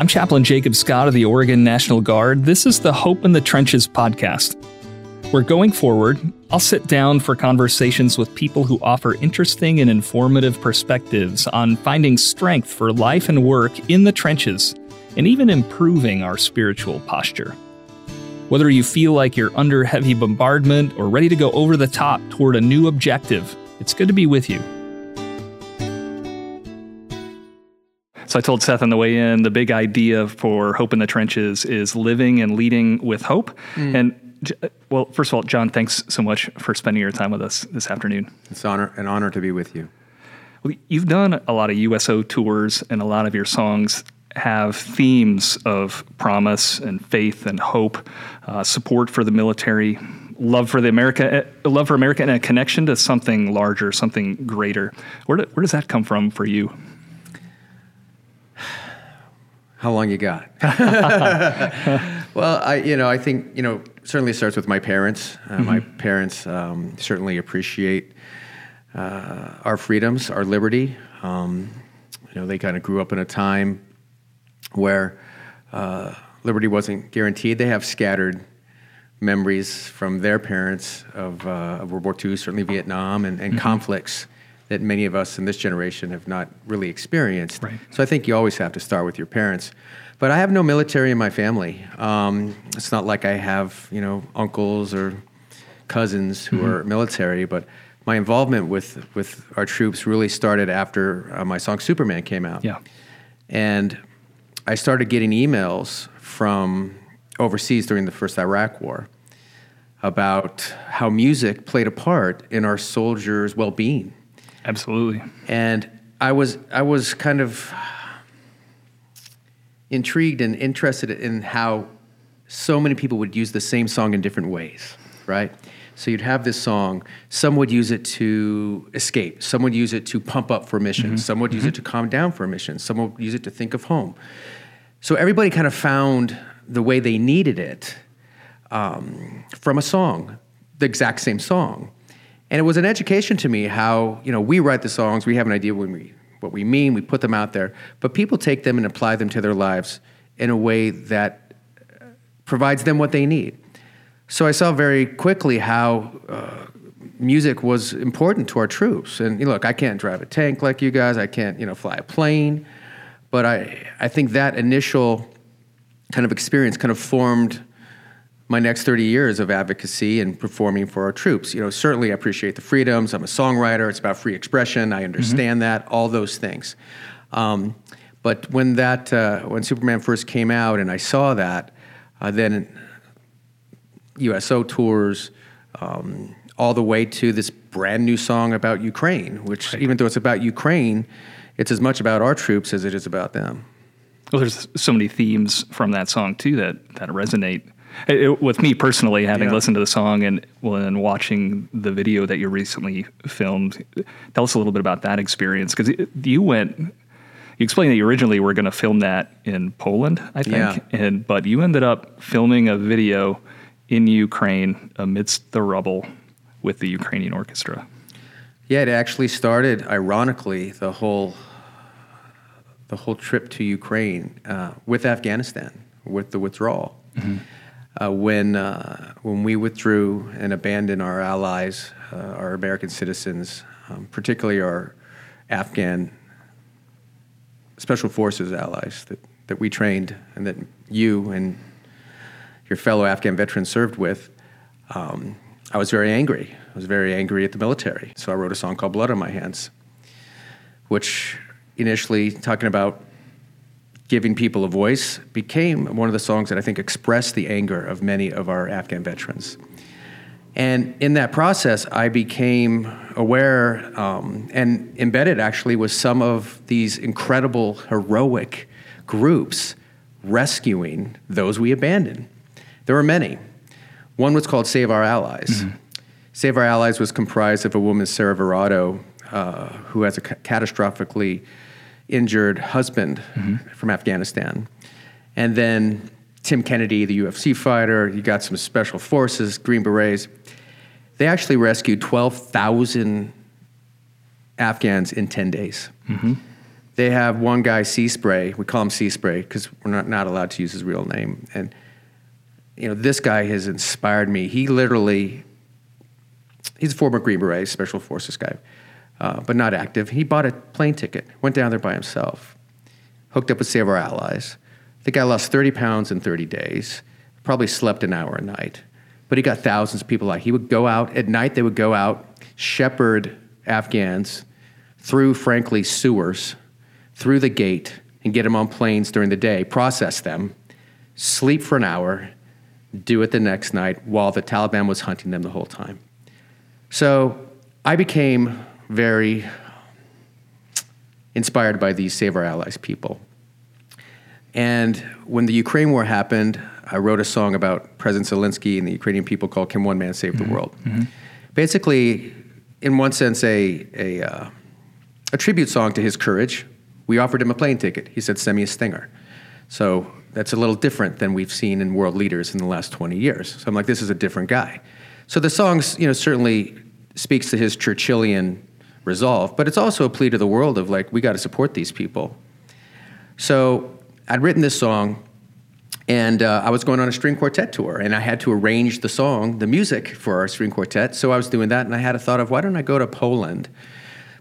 I'm Chaplain Jacob Scott of the Oregon National Guard. This is the Hope in the Trenches podcast. Where going forward, I'll sit down for conversations with people who offer interesting and informative perspectives on finding strength for life and work in the trenches and even improving our spiritual posture. Whether you feel like you're under heavy bombardment or ready to go over the top toward a new objective, it's good to be with you. So I told Seth on the way in the big idea for Hope in the Trenches is living and leading with hope. Mm. And well, first of all, John, thanks so much for spending your time with us this afternoon. It's honor an honor to be with you. Well, you've done a lot of USO tours, and a lot of your songs have themes of promise and faith and hope, uh, support for the military, love for the America, uh, love for America, and a connection to something larger, something greater. Where, do, where does that come from for you? How long you got? well, I you know I think you know certainly starts with my parents. Uh, mm-hmm. My parents um, certainly appreciate uh, our freedoms, our liberty. Um, you know, they kind of grew up in a time where uh, liberty wasn't guaranteed. They have scattered memories from their parents of, uh, of World War II, certainly Vietnam, and, and mm-hmm. conflicts that many of us in this generation have not really experienced. Right. So I think you always have to start with your parents. But I have no military in my family. Um, it's not like I have, you know, uncles or cousins who mm-hmm. are military, but my involvement with, with our troops really started after uh, my song Superman came out. Yeah. And I started getting emails from overseas during the first Iraq War about how music played a part in our soldiers' well being Absolutely. And I was I was kind of intrigued and interested in how so many people would use the same song in different ways, right? So you'd have this song, some would use it to escape, some would use it to pump up for missions, mm-hmm. some would use mm-hmm. it to calm down for a mission. some would use it to think of home. So everybody kind of found the way they needed it um, from a song, the exact same song. And it was an education to me how, you know, we write the songs, we have an idea when we, what we mean, we put them out there, but people take them and apply them to their lives in a way that provides them what they need. So I saw very quickly how uh, music was important to our troops. And you know, look, I can't drive a tank like you guys, I can't, you know, fly a plane, but I, I think that initial kind of experience kind of formed my next 30 years of advocacy and performing for our troops. You know, certainly I appreciate the freedoms. I'm a songwriter. It's about free expression. I understand mm-hmm. that. All those things. Um, but when that uh, when Superman first came out and I saw that, uh, then USO tours, um, all the way to this brand new song about Ukraine, which right. even though it's about Ukraine, it's as much about our troops as it is about them. Well, there's so many themes from that song too that that resonate it, with me personally, having yeah. listened to the song and when watching the video that you recently filmed, tell us a little bit about that experience because you went. You explained that you originally were going to film that in Poland, I think, yeah. and but you ended up filming a video in Ukraine amidst the rubble with the Ukrainian orchestra. Yeah, it actually started, ironically, the whole the whole trip to Ukraine uh, with Afghanistan, with the withdrawal. Mm-hmm uh, when uh, when we withdrew and abandoned our allies, uh, our American citizens, um, particularly our Afghan special forces allies that, that we trained and that you and your fellow Afghan veterans served with, um, I was very angry. I was very angry at the military. So I wrote a song called Blood on My Hands, which initially talking about giving people a voice became one of the songs that I think expressed the anger of many of our Afghan veterans. And in that process, I became aware um, and embedded actually with some of these incredible, heroic groups rescuing those we abandoned. There were many. One was called Save Our Allies. Mm-hmm. Save Our Allies was comprised of a woman, Sarah Verardo, uh, who has a catastrophically injured husband mm-hmm. from Afghanistan. And then Tim Kennedy, the UFC fighter, you got some special forces, Green Berets. They actually rescued 12,000 Afghans in 10 days. Mm-hmm. they have one guy, Sea Spray. We call him Sea Spray because we're not, not allowed to use his real name. And, you know, this guy has inspired me. He literally, he's a former Green Beret, Special Forces guy, uh, but not active. He bought a plane ticket, went down there by himself, hooked up with Save Our Allies. The guy lost 30 pounds in 30 days, probably slept an hour a night, but he got thousands of people like he would go out at night, they would go out, shepherd Afghans through, frankly, sewers through the gate and get them on planes during the day, process them, sleep for an hour, do it the next night while the Taliban was hunting them the whole time. So I became very inspired by these Save Our Allies people. And when the Ukraine war happened, I wrote a song about President Zelensky and the Ukrainian people called Can One Man Save the mm-hmm. World? Mm-hmm. Basically, in one sense, a, a, uh, a tribute song to his courage, we offered him a plane ticket. He said, send me a Stinger. So that's a little different than we've seen in world leaders in the last 20 years. So I'm like, this is a different guy. So the song, you know, certainly speaks to his Churchillian resolve, but it's also a plea to the world of like, we got to support these people. So I'd written this song, and uh, I was going on a string quartet tour, and I had to arrange the song, the music for our string quartet. So I was doing that, and I had a thought of why don't I go to Poland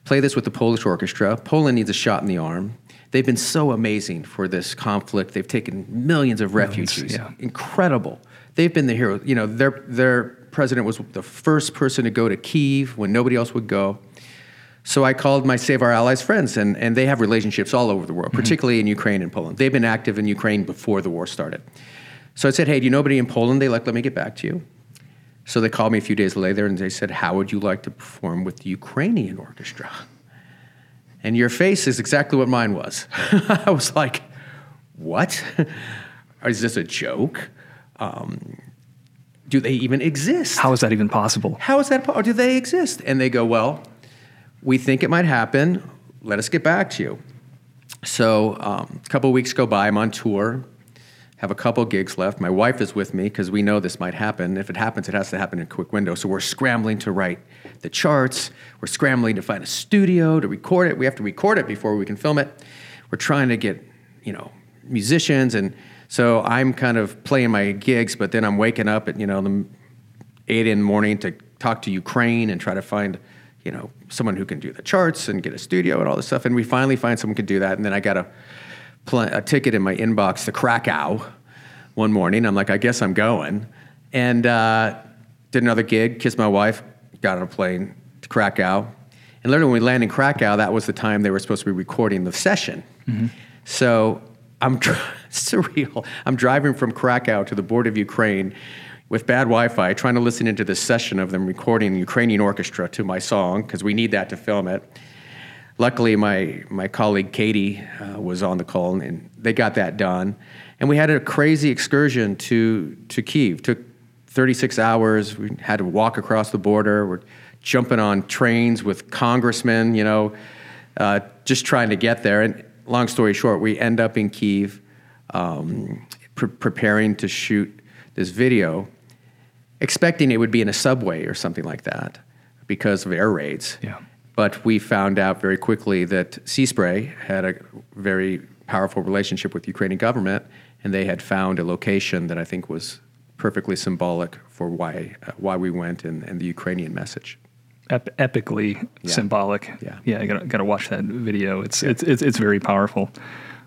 play this with the Polish orchestra. Poland needs a shot in the arm. They've been so amazing for this conflict. They've taken millions of refugees. Yeah. Incredible. They've been the hero. You know, their their president was the first person to go to Kiev when nobody else would go. So I called my Save Our Allies friends, and, and they have relationships all over the world, mm-hmm. particularly in Ukraine and Poland. They've been active in Ukraine before the war started. So I said, hey, do you know anybody in Poland? They like, let me get back to you. So they called me a few days later and they said, How would you like to perform with the Ukrainian orchestra? And your face is exactly what mine was. I was like, What? is this a joke? Um, do they even exist? How is that even possible? How is that possible? Do they exist? And they go, Well, we think it might happen. Let us get back to you. So um, a couple weeks go by. I'm on tour have a couple gigs left. My wife is with me because we know this might happen. If it happens, it has to happen in a quick window. So we're scrambling to write the charts. We're scrambling to find a studio to record it. We have to record it before we can film it. We're trying to get, you know, musicians, and so I'm kind of playing my gigs, but then I'm waking up at you know the eight in the morning to talk to Ukraine and try to find, you know, someone who can do the charts and get a studio and all this stuff. And we finally find someone who can do that, and then I got a pl- a ticket in my inbox to Krakow one morning. I'm like, I guess I'm going. And uh, did another gig, kissed my wife, got on a plane to Krakow. And literally, when we landed in Krakow, that was the time they were supposed to be recording the session. Mm-hmm. So I'm surreal. I'm driving from Krakow to the border of Ukraine with bad Wi-Fi, trying to listen into this session of them recording the Ukrainian orchestra to my song because we need that to film it. Luckily, my, my colleague Katie uh, was on the call and they got that done. And we had a crazy excursion to, to Kiev. Took 36 hours. We had to walk across the border. We're jumping on trains with congressmen, you know, uh, just trying to get there. And long story short, we end up in Kiev um, pre- preparing to shoot this video, expecting it would be in a subway or something like that because of air raids. Yeah. But we found out very quickly that Sea Spray had a very powerful relationship with the Ukrainian government, and they had found a location that I think was perfectly symbolic for why uh, why we went and, and the Ukrainian message. Ep- epically yeah. symbolic. Yeah, yeah. I got to watch that video. It's, yeah. it's it's it's very powerful.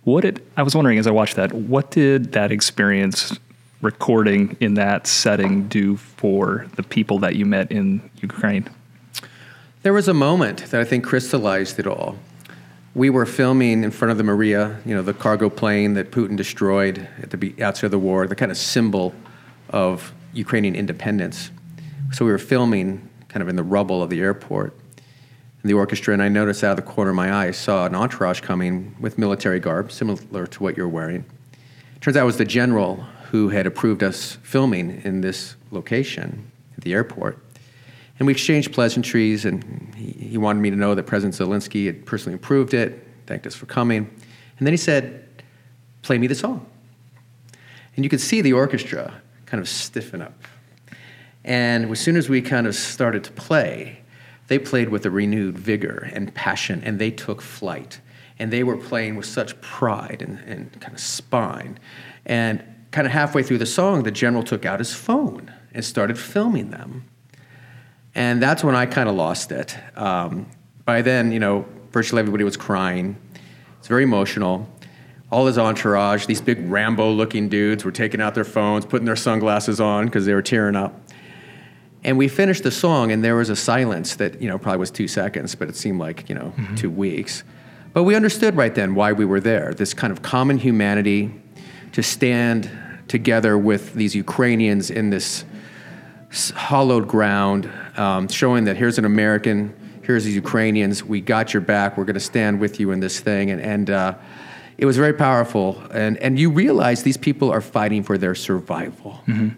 What did I was wondering as I watched that? What did that experience recording in that setting do for the people that you met in Ukraine? There was a moment that I think crystallized it all. We were filming in front of the Mriya, you know, the cargo plane that Putin destroyed at the outset of the war, the kind of symbol of Ukrainian independence. So we were filming kind of in the rubble of the airport. And the orchestra, and I noticed out of the corner of my eye, I saw an entourage coming with military garb, similar to what you're wearing. Turns out it was the general who had approved us filming in this location at the airport. And we exchanged pleasantries, and he, he wanted me to know that President Zelensky had personally approved it, thanked us for coming. And then he said, Play me the song. And you could see the orchestra kind of stiffen up. And as soon as we kind of started to play, they played with a renewed vigor and passion, and they took flight. and they were playing with such pride and, and kind of spine. And kind of halfway through the song, the general took out his phone and started filming them. And that's when I kind of lost it. Um, by then, you know, virtually everybody was crying. It's very emotional. All his entourage, these big Rambo looking dudes, were taking out their phones, putting their sunglasses on because they were tearing up. And we finished the song, and there was a silence that, you know, probably was two seconds, but it seemed like, you know, mm-hmm. two weeks. But we understood right then why we were there this kind of common humanity to stand together with these Ukrainians in this hollowed ground, um, showing that here's an American, here's these Ukrainians, we got your back, we're going to stand with you in this thing. And, and uh, it was very powerful. And, and you realize these people are fighting for their survival. Mm-hmm.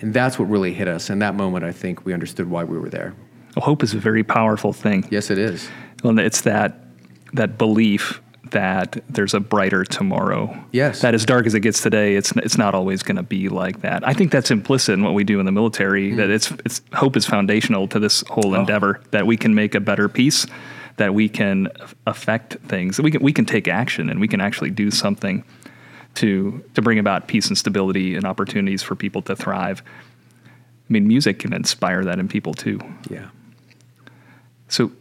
And that's what really hit us. In that moment, I think we understood why we were there. Well, hope is a very powerful thing. Yes, it is. Well, it's that that belief that there's a brighter tomorrow. Yes. That as dark as it gets today, it's it's not always going to be like that. I think that's implicit in what we do in the military. Mm. That it's it's hope is foundational to this whole oh. endeavor. That we can make a better peace. That we can affect things. That we can we can take action and we can actually do something to to bring about peace and stability and opportunities for people to thrive. I mean, music can inspire that in people too. Yeah. So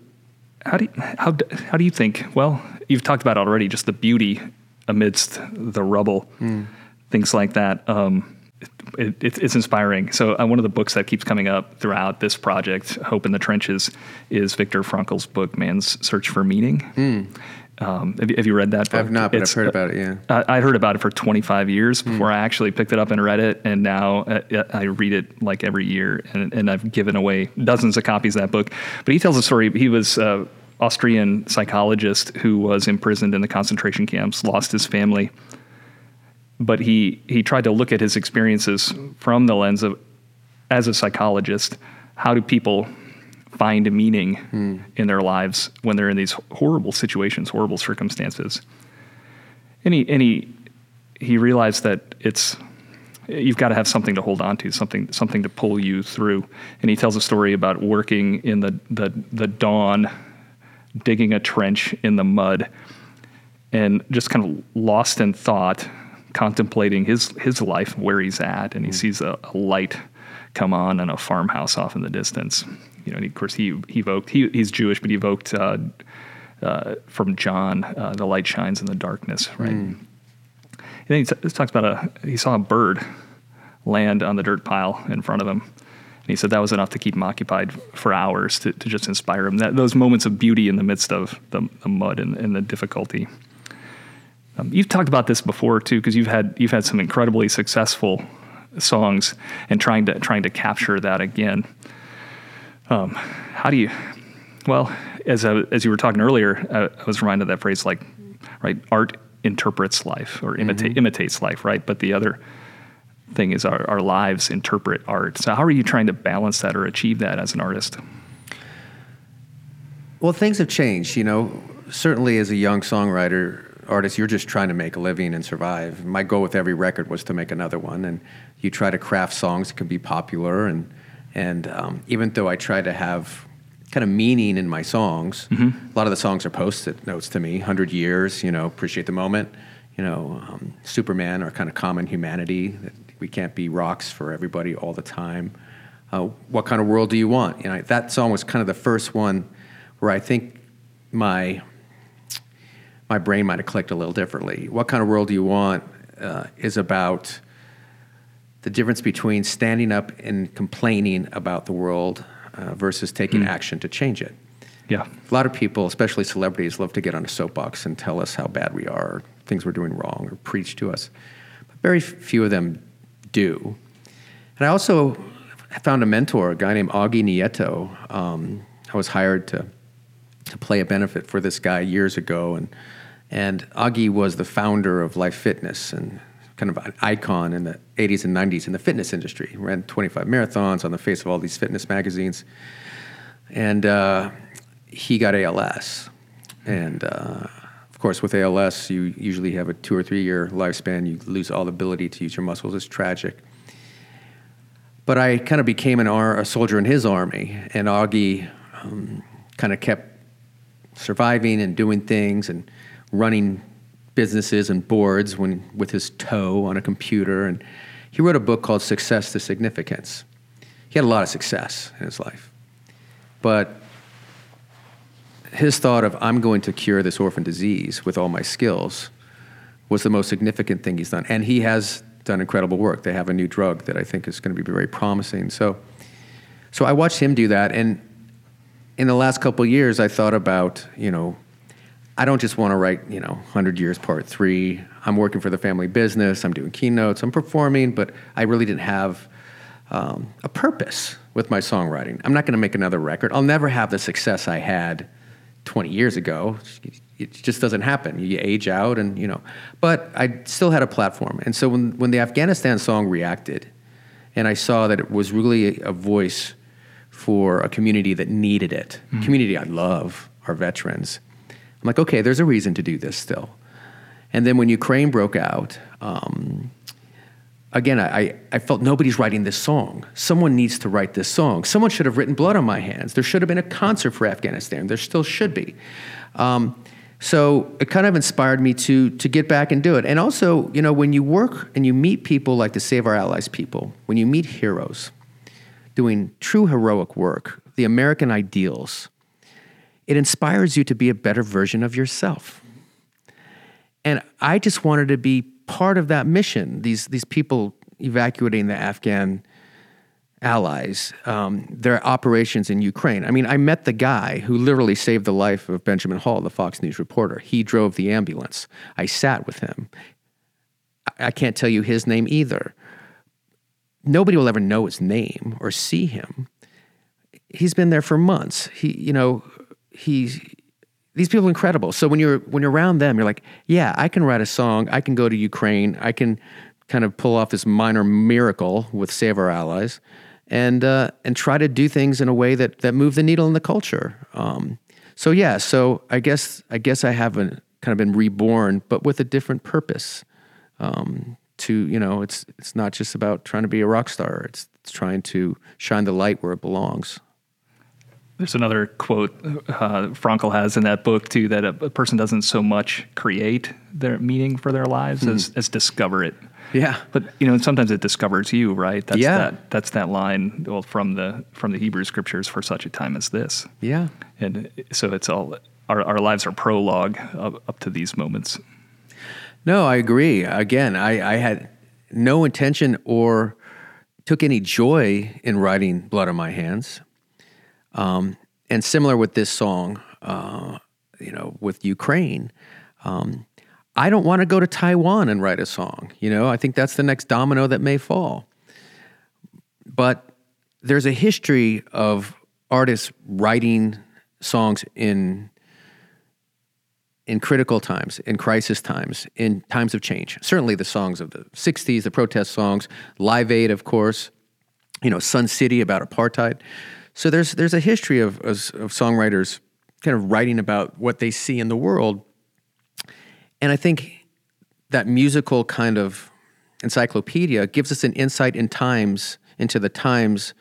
how do you, how how do you think? Well, you've talked about already just the beauty amidst the rubble, mm. things like that. Um, it, it, it's inspiring. So uh, one of the books that keeps coming up throughout this project, Hope in the Trenches, is Viktor Frankl's book, Man's Search for Meaning. Mm. Um, have, you, have, you, read that book? I've not, but it's, I've heard about it. Yeah, uh, I heard about it for 25 years hmm. before mm. I actually picked it up and read it, and now uh, I read it like every year, and, and, I've given away dozens of copies of that book. But he tells a story. He was uh, Austrian psychologist who was imprisoned in the concentration camps, lost his family, but he he tried to look at his experiences from the lens of as a psychologist. How do people find a meaning mm. in their lives when they're in these horrible situations, horrible circumstances. And he, and he, he realized that it's, you've got to have something to hold on to, something, something to pull you through. And he tells a story about working in the, the, the dawn, digging a trench in the mud, and just kind of lost in thought, contemplating his, his life, where he's at. And he mm. sees a, a light come on in a farmhouse off in the distance you know, of course, he, he evoked, he, he's Jewish, but he evoked uh, uh, from John, uh, the light shines in the darkness, right? Mm. And then he, t- talks about a, he saw a bird land on the dirt pile in front of him. And he said that was enough to keep him occupied for hours to, to just inspire him. That, those moments of beauty in the midst of the, the mud and, and, the difficulty. Um, you've talked about this before too, because you've had you've had some incredibly successful songs, and trying to trying to capture that again. Um, how do you? Well, as I, as you were talking earlier, I, I was reminded of that phrase like, right? Art interprets life or imita- mm-hmm. imitates life, right? But the other thing is our, our lives interpret art. So how are you trying to balance that or achieve that as an artist? Well, things have changed. You know, certainly as a young songwriter, artist, you're just trying to make a living and survive. My goal with every record was to make another one, and you try to craft songs that can be popular and and um, even though I try to have kind of meaning in my songs, mm-hmm. a lot of the songs are post-it notes to me. Hundred years, you know, appreciate the moment. You know, um, Superman, our kind of common humanity that we can't be rocks for everybody all the time. Uh, what kind of world do you want? You know, that song was kind of the first one where I think my my brain might have clicked a little differently. What kind of world do you want uh, is about the difference between standing up and complaining about the world uh, versus taking mm. action to change it. Yeah. A lot of people, especially celebrities, love to get on a soapbox and tell us how bad we are, or things we're doing wrong, or preach to us. But very few of them do. And I also found a mentor, a guy named Augie Nieto. Um, I was hired to to play a benefit for this guy years ago, and and Augie was the founder of Life Fitness, and kind of an icon in the 80s and 90s in the fitness industry. Ran 25 marathons on the face of all these fitness magazines. And uh, he got ALS. And uh, of course, with ALS, you usually have a two or three year lifespan. You lose all ability to use your muscles. It's tragic. But I kind of became an ar- a soldier in his army, and Augie um, kind of kept surviving and doing things. And running businesses and boards when with his toe on a computer and he wrote a book called Success to Significance. He had a lot of success in his life. But his thought of I'm going to cure this orphan disease with all my skills was the most significant thing he's done. And he has done incredible work. They have a new drug that I think is going to be very promising. So so I watched him do that and in the last couple years I thought about, you know, I don't just want to write, you know, 100 Years Part 3. I'm working for the family business, I'm doing keynotes, I'm performing, but I really didn't have um, a purpose with my songwriting. I'm not going to make another record. I'll never have the success I had 20 years ago. It just doesn't happen. You age out and, you know, but I still had a platform. And so when, when the Afghanistan song reacted, and I saw that it was really a, a voice for a community that needed it, mm-hmm. community I love, our veterans I'm like, okay, there's a reason to do this still. And then when Ukraine broke out, um, again, I, I felt nobody's writing this song. Someone needs to write this song. Someone should have written Blood on My Hands. There should have been a concert for Afghanistan. There still should be. Um, so it kind of inspired me to, to get back and do it. And also, you know, when you work and you meet people like the Save Our Allies people, when you meet heroes doing true heroic work, the American ideals, it inspires you to be a better version of yourself. And I just wanted to be part of that mission. These, these people evacuating the Afghan allies, um, their operations in Ukraine. I mean, I met the guy who literally saved the life of Benjamin Hall, the Fox News reporter. He drove the ambulance. I sat with him. I, I can't tell you his name either. Nobody will ever know his name or see him. He's been there for months. He, you know, he's these people are incredible. So when you're when you're around them, you're like, yeah, I can write a song. I can go to Ukraine. I can kind of pull off this minor miracle with Save Our Allies, and uh, and try to do things in a way that that move the needle in the culture. Um, so yeah, so I guess I guess I haven't kind of been reborn, but with a different purpose. Um, to you know, it's it's not just about trying to be a rock star. It's, it's trying to shine the light where it belongs. There's another quote uh, Frankl has in that book too that a, a, person doesn't so much create their meaning for their lives mm. as, as discover it. Yeah, but you know, sometimes it discovers you, right? That's yeah. that that's that line well from the from the Hebrew scriptures for such a time as this. Yeah, and so it's all our our lives are prologue up, up to these moments. No, I agree. Again, I, I had no intention or took any joy in writing Blood on My Hands. Um, and similar with this song, uh, you know, with Ukraine, um, I don't want to go to Taiwan and write a song. You know, I think that's the next domino that may fall. But there's a history of artists writing songs in in critical times, in crisis times, in times of change. Certainly the songs of the 60s, the protest songs, Live Aid, of course, you know, Sun City about apartheid. So there's there's a history of, of, of songwriters kind of writing about what they see in the world, and I think that musical kind of encyclopedia gives us an insight in times into the times.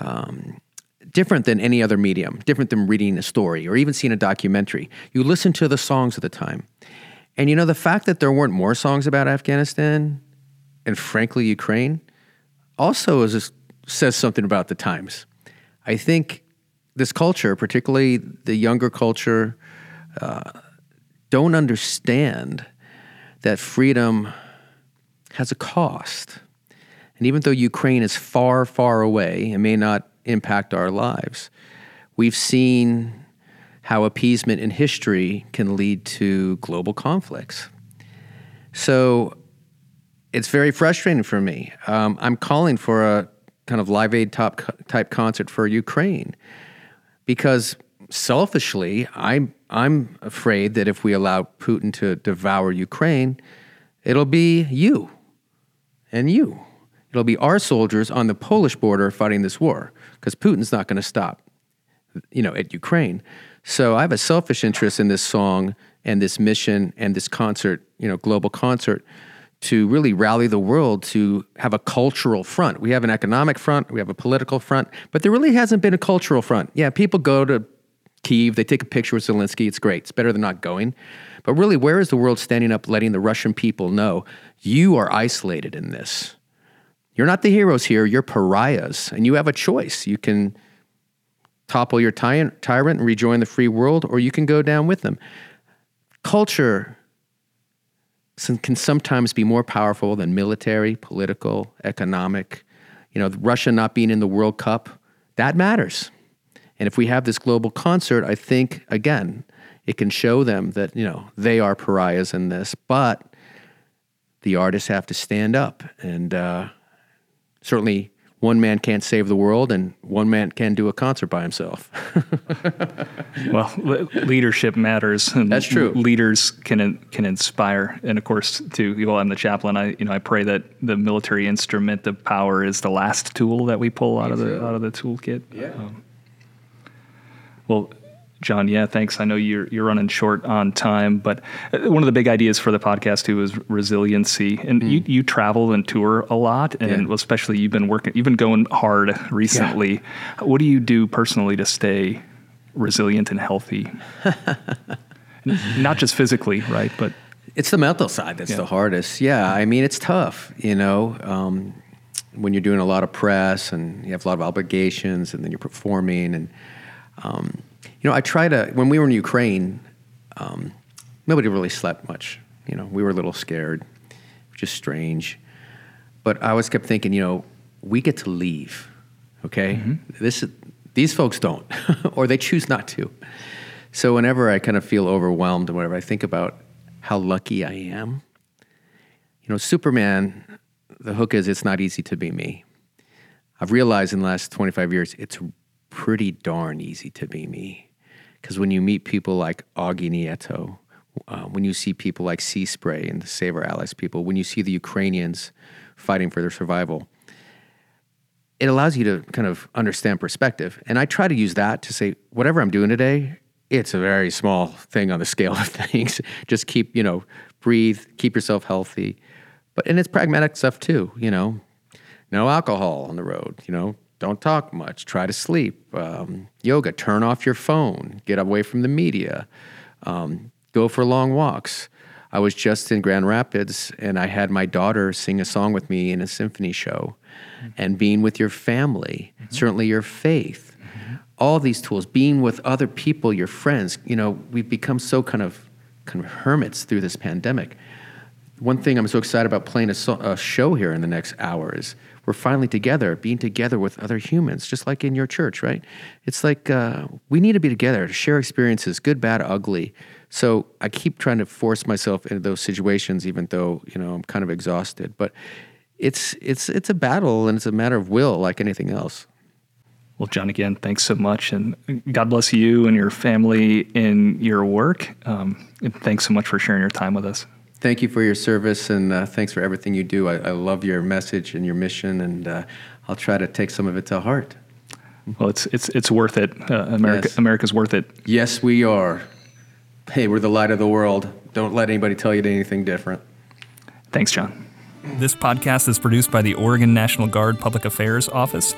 Um, different than any other medium, different than reading a story or even seeing a documentary. You listen to the songs of the time. And you know, the fact that there weren't more songs about Afghanistan and frankly Ukraine also is, says something about the times. I think this culture, particularly the younger culture, uh, don't understand that freedom has a cost. And even though Ukraine is far, far away and may not impact our lives, we've seen how appeasement in history can lead to global conflicts. So it's very frustrating for me. Um, I'm calling for a kind of Live Aid top type concert for Ukraine, because selfishly, I'm I'm afraid that if we allow Putin to devour Ukraine, it'll be you and you. It'll be our soldiers on the Polish border fighting this war because Putin's not going to stop, you know, at Ukraine. So I have a selfish interest in this song and this mission and this concert, you know, global concert to really rally the world to have a cultural front. We have an economic front, we have a political front, but there really hasn't been a cultural front. Yeah, people go to Kiev. They take a picture with Zelensky. It's great. It's better than not going. But really, where is the world standing up, letting the Russian people know you are isolated in this? You're not the heroes here. You're pariahs, and you have a choice. You can topple your tyrant, tyrant and rejoin the free world, or you can go down with them. Culture can sometimes be more powerful than military, political, economic. You know, Russia not being in the World Cup, that matters. And if we have this global concert, I think, again, it can show them that, you know, they are pariahs in this, but the artists have to stand up. And uh, certainly one man can't save the world and one man can do a concert by himself. well, leadership matters. And That's true. Leaders can can inspire, and of course, to you well, I'm the chaplain. I you know I pray that the military instrument of power is the last tool that we pull out Me of the too. out of the toolkit. Yeah. Um, well, John, yeah, thanks. I know you're you're running short on time, but uh, one of the big ideas for the podcast too is resiliency. And mm. you you travel and tour a lot, and yeah. especially you've been working, you've been going hard recently. Yeah. What do you do personally to stay resilient and healthy? Not just physically, right? But it's the mental side that's yeah. the hardest. Yeah, I mean it's tough. You know, um, when you're doing a lot of press and you have a lot of obligations, and then you're performing and um, you know, I try to, when we were in Ukraine, um, nobody really slept much. You know, we were a little scared, which is strange. But I always kept thinking, you know, we get to leave, okay? Mm-hmm. This, these folks don't, or they choose not to. So whenever I kind of feel overwhelmed or whatever, I think about how lucky I am. You know, Superman, the hook is it's not easy to be me. I've realized in the last 25 years, it's pretty darn easy to be me. Because when you meet people like Augie Nieto, uh, when you see people like Sea Spray and the Save Our Allies people, when you see the Ukrainians fighting for their survival, it allows you to kind of understand perspective. And I try to use that to say, whatever I'm doing today, it's a very small thing on the scale of things. Just keep, you know, breathe, keep yourself healthy. But and it's pragmatic stuff too, you know. No alcohol on the road, you know, don't talk much. Try to sleep. Um, yoga. Turn off your phone. Get away from the media. Um, go for long walks. I was just in Grand Rapids and I had my daughter sing a song with me in a symphony show. Mm-hmm. And being with your family, mm-hmm. certainly your faith, mm-hmm. all these tools, being with other people, your friends. You know, we've become so kind of kind of hermits through this pandemic. One thing I'm so excited about playing a, so- a show here in the next hour is we're finally together, being together with other humans, just like in your church, right? It's like uh, we need to be together to share experiences, good, bad, ugly. So I keep trying to force myself into those situations, even though you know I'm kind of exhausted. But it's it's it's a battle, and it's a matter of will, like anything else. Well, John, again, thanks so much, and God bless you and your family in your work. Um, and thanks so much for sharing your time with us thank you for your service and uh, thanks for everything you do. I, I, love your message and your mission, and uh, I'll try to take some of it to heart. Well, it's it's it's worth it. Uh, America yes. America's worth it. Yes, we are. Hey, we're the light of the world. Don't let anybody tell you anything different. Thanks, John. This podcast is produced by the Oregon National Guard Public Affairs Office.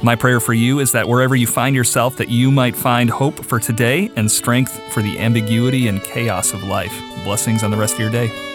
My prayer for you is that wherever you find yourself that you might find hope for today and strength for the ambiguity and chaos of life. Blessings on the rest of your day.